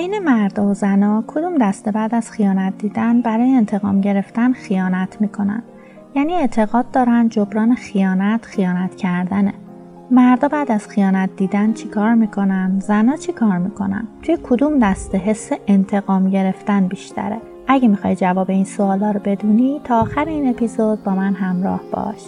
بین مرد و زنا کدوم دسته بعد از خیانت دیدن برای انتقام گرفتن خیانت می‌کنن؟ یعنی اعتقاد دارن جبران خیانت خیانت کردنه. مردا بعد از خیانت دیدن چیکار می‌کنن؟ زنا چیکار می‌کنن؟ توی کدوم دسته حس انتقام گرفتن بیشتره؟ اگه می‌خوای جواب این سوالا رو بدونی تا آخر این اپیزود با من همراه باش.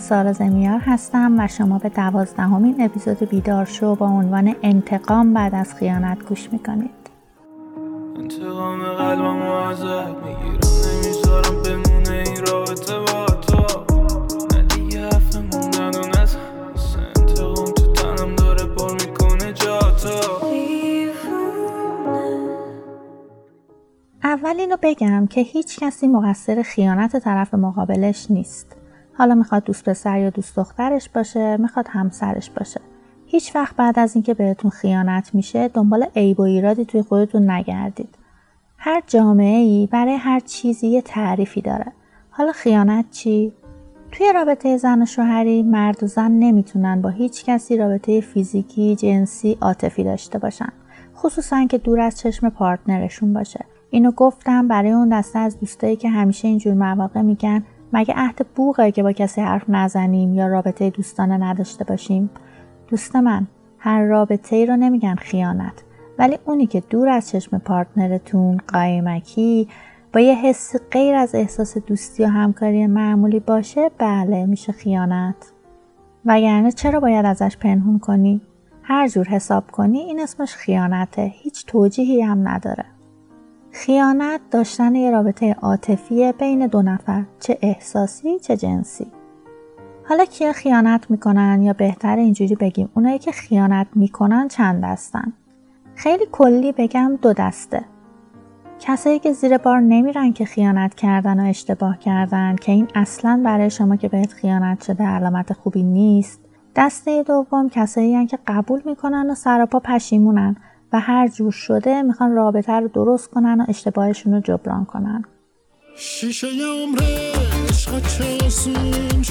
سارا زمیار هستم و شما به دوازدهمین اپیزود بیدار شو با عنوان انتقام بعد از خیانت گوش می‌کنید. انتقام قلبم ازت می‌گیرم. نمی‌ذارم بمونه این رابطه با تو. نه حرف موندن و انتقام تو تنم داره پر می‌کنه جا تو. اول اینو بگم که هیچ کسی مقصر خیانت طرف مقابلش نیست. حالا می‌خواد دوست پسر یا دوست دخترش باشه می‌خواد همسرش باشه. هیچ وقت بعد از اینکه بهتون خیانت میشه دنبال عیب و ایرادی توی خودتون نگردید. هر جامعه ای برای هر چیزی یه تعریفی داره. حالا خیانت چی؟ توی رابطه زن و شوهری مرد و زن نمی‌تونن با هیچ کسی رابطه فیزیکی جنسی عاطفی داشته باشن. خصوصا که دور از چشم پارتنرشون باشه. اینو گفتم برای اون دسته از دوستایی که همیشه اینجور مواقع میگن مگه عهد بوغه که با کسی حرف نزنیم یا رابطه دوستانه نداشته باشیم؟ دوست من هر رابطه ای رو نمیگن خیانت ولی اونی که دور از چشم پارتنرتون قایمکی با یه حس غیر از احساس دوستی و همکاری معمولی باشه بله میشه خیانت. وگرنه چرا باید ازش پنهون کنی؟ هر جور حساب کنی این اسمش خیانته هیچ توجیهی هم نداره. خیانت داشتن یه رابطه عاطفی بین دو نفر چه احساسی چه جنسی. حالا کیا خیانت می‌کنن یا بهتر اینجوری بگیم اونایی که خیانت می‌کنن چند دستن؟ خیلی کلی بگم دو دسته. کسایی که زیر بار نمیرن که خیانت کردن و اشتباه کردن که این اصلا برای شما که بهت خیانت شده علامت خوبی نیست. دسته دوم کسایی که قبول می‌کنن و سراپا پشیمونن. و هر جور شده می‌خوان رابطه رو درست کنن و اشتباهشون رو جبران کنن. شیشه عمر عشق ترکم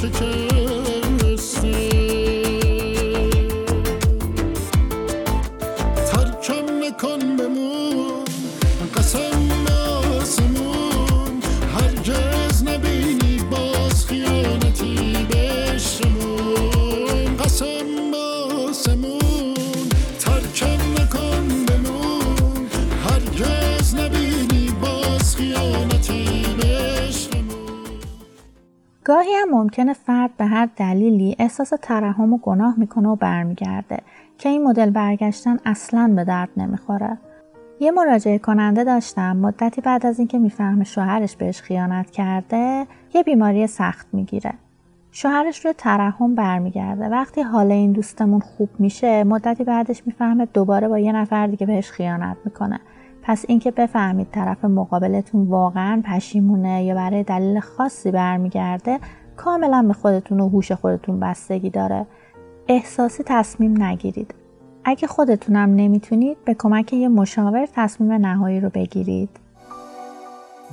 گاهی هم ممکنه فرد به هر دلیلی احساس ترحم و گناه می‌کنه و برمیگرده که این مدل برگشتن اصلا به درد نمی‌خوره. یه مراجعه کننده داشتم مدتی بعد از اینکه می‌فهمه شوهرش بهش خیانت کرده یه بیماری سخت می‌گیره. شوهرش روی ترحم برمیگرده وقتی حال این دوستمون خوب میشه مدتی بعدش می‌فهمه دوباره با یه نفر دیگه بهش خیانت می‌کنه پس اینکه بفهمید طرف مقابلتون واقعا پشیمونه یا برای دلیل خاصی برمیگرده کاملا به خودتون و هوش خودتون بستگی داره. احساسی تصمیم نگیرید. اگه خودتونم نمی‌تونید به کمک یه مشاور تصمیم نهایی رو بگیرید.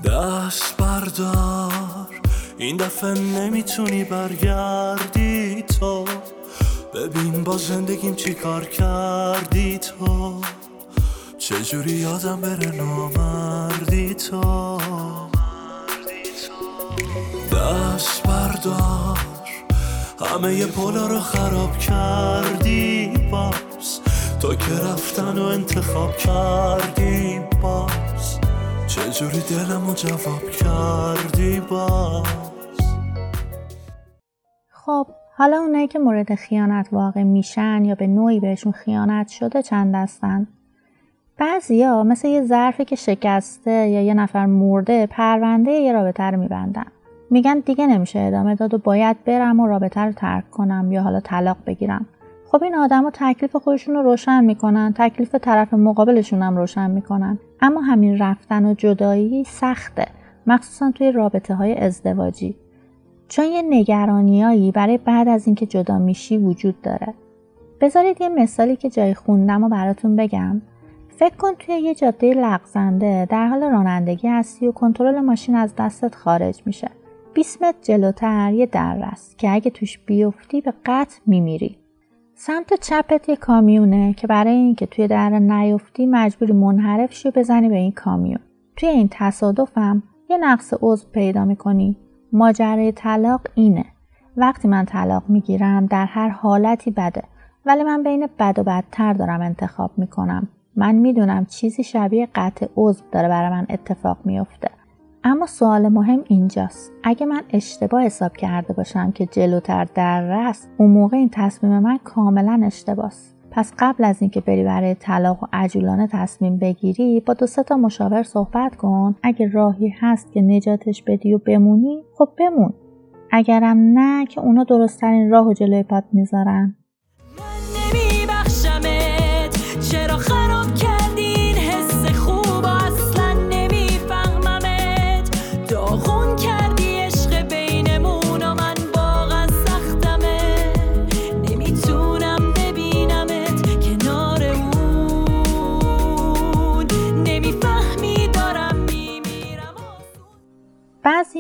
دست بردار. این دفعه نمی‌تونی برگردی تو. ببین با زندگیم چی کار کردی تو. چجوری یادم بره نامردی تو؟ دست بردار. همه ی پولا رو خراب کردی باز. تو که رفتن و انتخاب کردی باز. چجوری دلمو جواب کردی باز؟ خب حالا اونایی که مورد خیانت واقع میشن یا به نوعی بهشون خیانت شده چند دستن؟ بعضیا مثل یه ظرفی که شکسته یا یه نفر مرده پرونده یه رابطه رو میبندن. میگن دیگه نمیشه ادامه داد و باید برم و رابطه رو ترک کنم یا حالا طلاق بگیرم. خب این آدما تکلیف خودشون رو روشن می‌کنن تکلیف طرف مقابلشون هم روشن می‌کنن. اما همین رفتن و جدایی سخته مخصوصا توی رابطه های ازدواجی. چون یه نگرانیایی برای بعد از اینکه جدا میشی وجود داره. بذارید یه مثالی که جای خوندم و براتون بگم. فکر کن توی یه جاده لغزنده در حال رانندگی هستی و کنترل ماشین از دستت خارج میشه. 20 متر جلوتر یه در است که اگه توش بیفتی به قطع میمیری. سمت چپت یه کامیونه که برای اینکه توی در نیفتی مجبوری منحرف شی بزنی به این کامیون. توی این تصادفم یه نقص عضو پیدا می‌کنی. ماجرای طلاق اینه. وقتی من طلاق می‌گیرم در هر حالتی بده ولی من بین بد و بدتر دارم انتخاب می‌کنم. من می‌دونم چیزی شبیه قطع عضو داره برای من اتفاق میفته اما سوال مهم اینجاست. اگه من اشتباه حساب کرده باشم که جلوتر در رست اون موقع این تصمیم من کاملا اشتباهست پس قبل از اینکه بری برای طلاق و عجولانه تصمیم بگیری با دو تا مشاور صحبت کن. اگه راهی هست که نجاتش بدی و بمونی خب بمون. اگرم نه که اونا درستترین راه و جلوی پات می‌ذارن.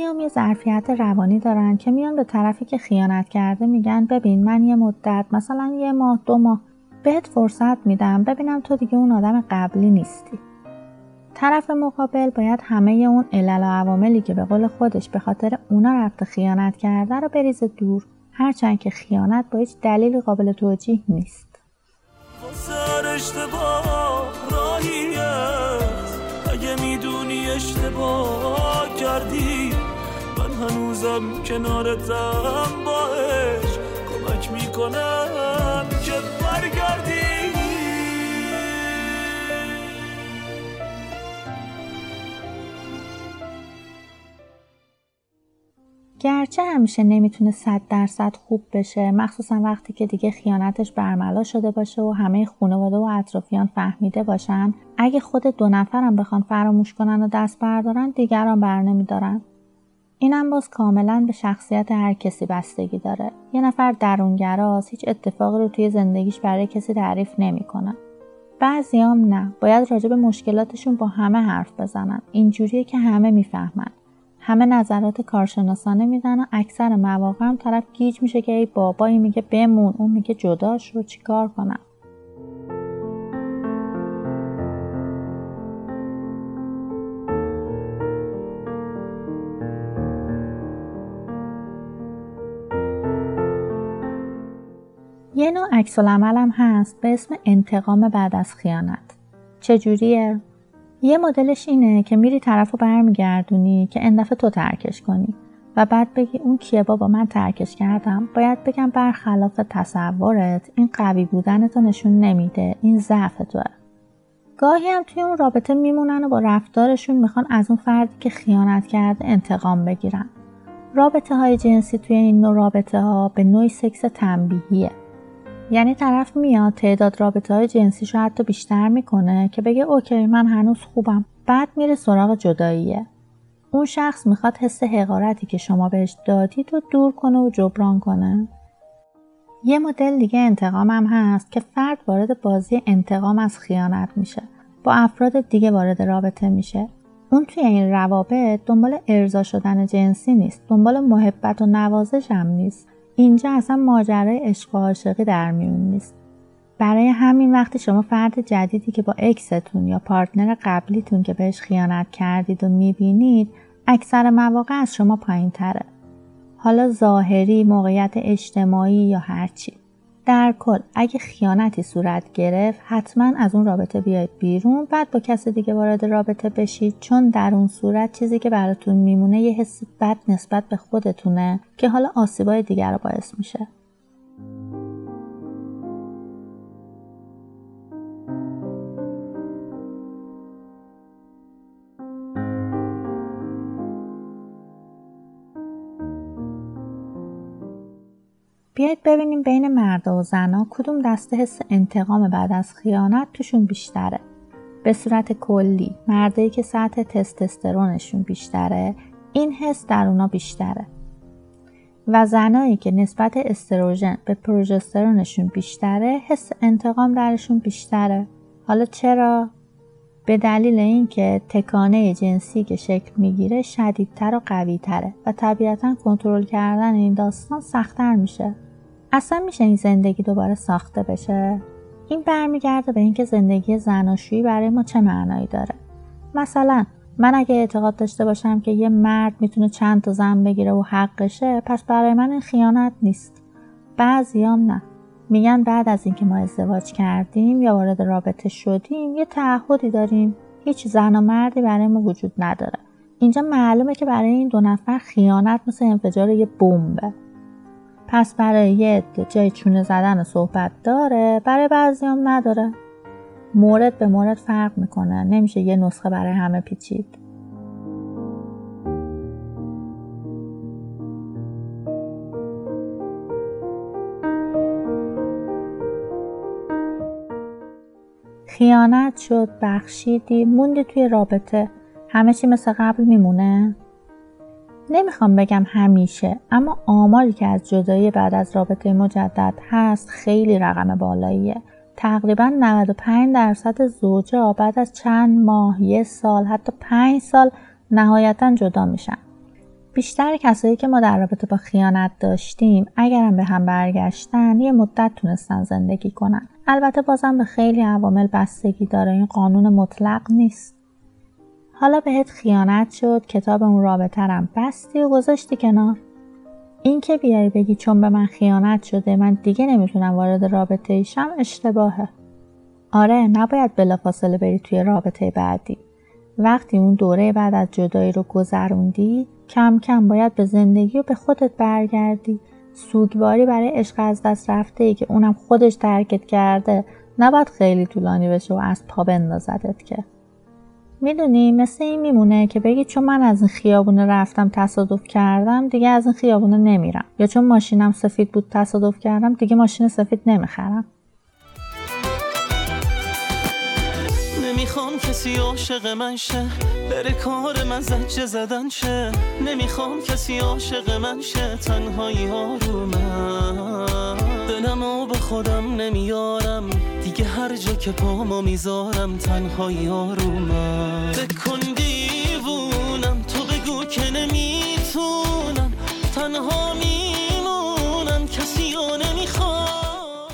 هم یه ظرفیت روانی دارن که میان به طرفی که خیانت کرده میگن ببین من یه مدت مثلا یه ماه دو ماه بهت فرصت میدم. ببینم تو دیگه اون آدم قبلی نیستی. طرف مقابل باید همه اون علل و عواملی که به قول خودش به خاطر اونا رفته خیانت کرده رو بریزه دور. هرچند که خیانت با هیچ دلیل قابل توجیه نیست. اگه می‌دونی اشتباه کردی هنوزم کنارتم باش. کمک می‌کنم که برگردی. گرچه همیشه نمی‌تونه صد درصد خوب بشه مخصوصا وقتی که دیگه خیانتش برملا شده باشه و همه خانواده و اطرافیان فهمیده باشن. اگه خود دو نفرم بخوان فراموش کنن و دست بردارن دیگران بر نمیدارن. اینم باز کاملا به شخصیت هر کسی بستگی داره. یه نفر درونگراست هیچ اتفاقی رو توی زندگیش برای کسی تعریف نمی‌کنه. بعضیام نه. باید راجع به مشکلاتشون با همه حرف بزنن. اینجوریه که همه می‌فهمن. همه نظرات کارشناسانه میدن و اکثر مواقع هم طرف گیج میشه که ای بابایی میگه بمون اون میگه جداش رو چیکار کنم؟ عکس هم هست به اسم انتقام بعد از خیانت. چجوریه؟ یه مدلش اینه که میری طرف رو برمیگردونی که این تو ترکش کنی و بعد بگی اون کیه بابا من ترکش کردم. باید بگم برخلاف تصورت این قوی بودن تو نشون نمیده. این ضعف توه. گاهی هم توی اون رابطه میمونن و با رفتارشون می‌خوان از اون فردی که خیانت کرده انتقام بگیرن. رابطه های جنسی توی این نوع رابطه ها به نوعی سکس تنبیهیه. یعنی طرف میاد تعداد رابطه های جنسیش رو حتی بیشتر می‌کنه که بگه اوکی من هنوز خوبم. بعد میره سراغ جداییه. اون شخص می‌خواد حس حقارتی که شما بهش دادید رو دور کنه و جبران کنه. یه مدل دیگه انتقام هم هست که فرد وارد بازی انتقام از خیانت میشه. با افراد دیگه وارد رابطه میشه. اون توی این روابط دنبال ارضا شدن جنسی نیست. دنبال محبت و نوازش هم نیست. اینجا اصلا ماجرای عشق و عاشقی در میون نیست برای همین وقتی شما فرد جدیدی که با اکستون یا پارتنر قبلیتون که بهش خیانت کردید و می‌بینید اکثر مواقع از شما پایین تره. حالا ظاهری، موقعیت اجتماعی یا هرچی. در کل اگه خیانتی صورت گرفت حتما از اون رابطه بیاید بیرون. بعد با کس دیگه وارد رابطه بشید چون در اون صورت چیزی که براتون میمونه یه حس بد نسبت به خودتونه که حالا آسیبای دیگر رو باعث میشه. بیایید ببینیم بین مردا و زنا کدوم دسته حس انتقام بعد از خیانت توشون بیشتره. به صورت کلی مردایی که سطح تستسترونشون بیشتره این حس در اونا بیشتره. و زنایی که نسبت استروژن به پروژسترونشون بیشتره حس انتقام درشون بیشتره. حالا چرا؟ به دلیل اینکه تکانه جنسی که شکل می‌گیره شدیدتر و قویتره و طبیعتا کنترل کردن این داستان سختتر میشه. اصلا میشه این زندگی دوباره ساخته بشه؟ این برمیگرده به اینکه زندگی زناشویی برای ما چه معنایی داره؟ مثلا من اگه اعتقاد داشته باشم که یه مرد می‌تونه چند تا زن بگیره و حقشه پس برای من این خیانت نیست. بعضیام نه. میگن بعد از اینکه ما ازدواج کردیم یا وارد رابطه شدیم یه تعهدی داریم. هیچ زن و مردی برای ما وجود نداره. اینجا معلومه که برای این دو نفر خیانت مثل انفجار یه بمبه. پس برای یه جای چونه زدن صحبت داره برای بعضیام نداره. مورد به مورد فرق می‌کنه. نمیشه یه نسخه برای همه پیچید. خیانت شد بخشیدی موندی توی رابطه. همه چی مثل قبل میمونه؟ نمی‌خوام بگم همیشه اما آماری که از جدایی بعد از رابطه مجدد هست خیلی رقم بالاییه. تقریبا 95 درصد زوجا بعد از چند ماه یه سال حتی پنج سال نهایتا جدا میشن. بیشتر کسایی که ما در رابطه با خیانت داشتیم اگرم به هم برگشتن یه مدت تونستن زندگی کنن. البته بازم به خیلی عوامل بستگی داره این قانون مطلق نیست. حالا بهت خیانت شد کتاب اون رابطه رم بستی و گذاشتی کنار. این که بیای بگی چون به من خیانت شده من دیگه نمی‌تونم وارد رابطه ایشم اشتباهه. آره نباید بلافاصله بری توی رابطه بعدی. وقتی اون دوره بعد از جدایی رو گذروندی کم کم باید به زندگی و به خودت برگردی. سوگواری برای عشق از دست رفته ای که اونم خودش ترکت کرده نباید خیلی طولانی بشه و از پا بندازدت که. می‌دونی مثل این میمونه که بگی چون من از این خیابونه رفتم تصادف کردم دیگه از این خیابونه نمیرم. یا چون ماشینم سفید بود تصادف کردم دیگه ماشین سفید نمی‌خرم. نمی‌خوام کسی عاشق من شه بره کار من زجه زدن شه. نمی‌خوام کسی عاشق من شه تنهایی ها رو من. دلمو به خودم نمیارم. دیگه هر جا که پامو می‌ذارم تنهایی ها رو من بکن دیوونم تو بگو که نمی‌تونم. تنها میمونم کسی ها نمی‌خوام.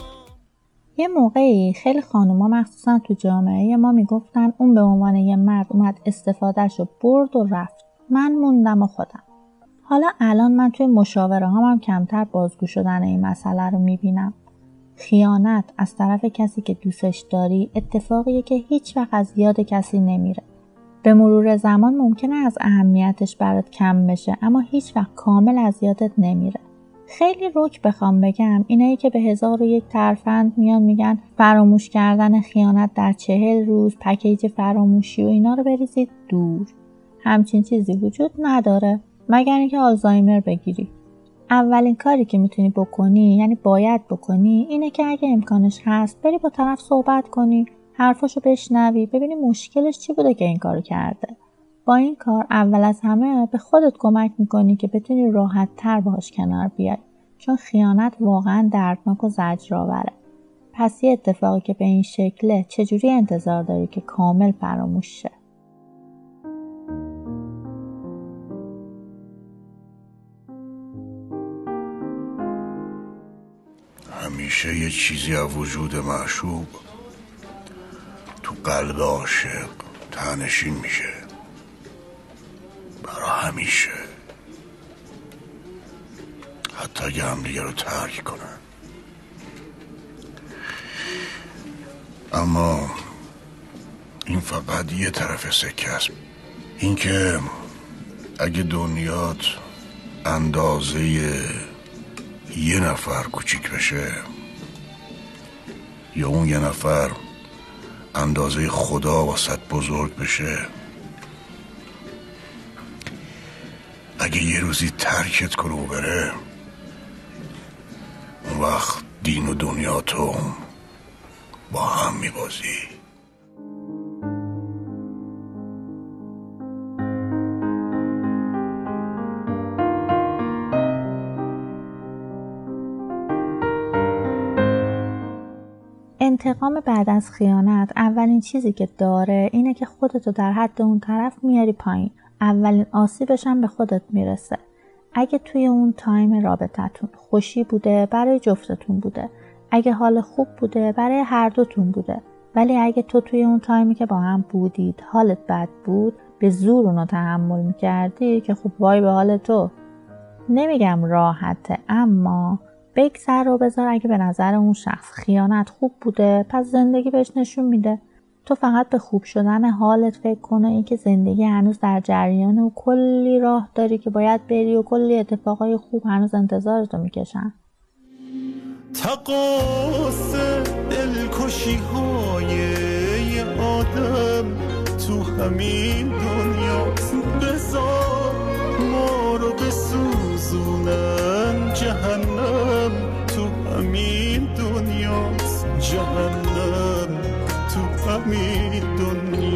یه موقعی خیلی خانوما مخصوصا تو جامعه ما می‌گفتن اون به عنوان یه مرد اومد استفادهش رو برد و رفت. من موندم و خودم. حالا الان من توی مشاوره هم, هم کمتر بازگو شدن این مسئله رو می‌بینم خیانت از طرف کسی که دوستش داری اتفاقیه که هیچ وقت از یاد کسی نمیره. به مرور زمان ممکنه از اهمیتش برات کم بشه اما هیچ وقت کامل از یادت نمیره. خیلی رک بخوام بگم اینایی که به هزار و یک ترفند میان میگن فراموش کردن خیانت در چهل روز پکیج فراموشی و اینا رو بریزید دور. همچین چیزی وجود نداره مگر اینکه آلزایمر بگیری. اولین کاری که می‌تونی بکنی یعنی باید بکنی اینه که اگه امکانش هست بری با طرف صحبت کنی حرفاشو بشنوی ببینی مشکلش چی بوده که این کارو کرده. با این کار اول از همه به خودت کمک می‌کنی که بتونی راحت تر باهاش کنار بیای چون خیانت واقعا دردناک و زجرآوره. پس یه اتفاقی که به این شکله چجوری انتظار داری که کامل فراموش شه؟ همیشه یه چیزی از وجود معشوق؟ تو قلب عاشق تنشین میشه. برا همیشه. حتی اگه هم دیگه رو ترک کنن. اما این فقط یه طرف سکه است. اینکه اگه دنیات اندازه یه نفر کوچیک بشه یا اون یه نفر اندازه خدا واسط بزرگ بشه؟ اگه یه روزی ترکت کنه و بره اون وقت دین و دنیا تو با هم میبازی. انتقام بعد از خیانت اولین چیزی که داره اینه که خودتو در حد اون طرف میاری پایین. اولین آسیبش هم به خودت می‌رسه. اگه توی اون time رابطتون خوشی بوده برای جفتتون بوده. اگه حال خوب بوده برای هر دوتون بوده. ولی اگه تو توی اون time ی که با هم بودید حالت بد بود به زور اونو تحمل می‌کردی که خب وای به حال تو. نمیگم راحته اما بگذر و بذار اگه به نظر اون شخص خیانت خوب بوده پس زندگی بهش نشون میده. تو فقط به خوب شدن حالت فکر کنه این که زندگی هنوز در جریان و کلی راه داری که باید بری و کلی اتفاقای خوب هنوز انتظارتو می‌کشن. تقاس دلکشی های آدم تو همین دنیا. بزار ما رو بسوزونن دنیاست جهنم تو همین دنیاست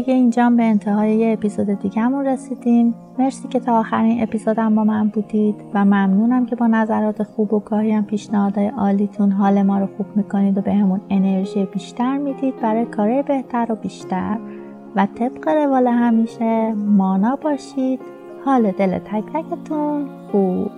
دیگه اینجا به انتهای یه اپیزود دیگهمون رسیدیم. مرسی که تا آخرین اپیزودم با من بودید و ممنونم که با نظرات خوب و گاهی هم پیشنهادهای عالیتون حال ما رو خوب می‌کنید و بهمون انرژی بیشتر می‌دید. برای کارهای بهتر و بیشتر. و طبق روال همیشه مانا باشید. حال دل تک تکتون خوب.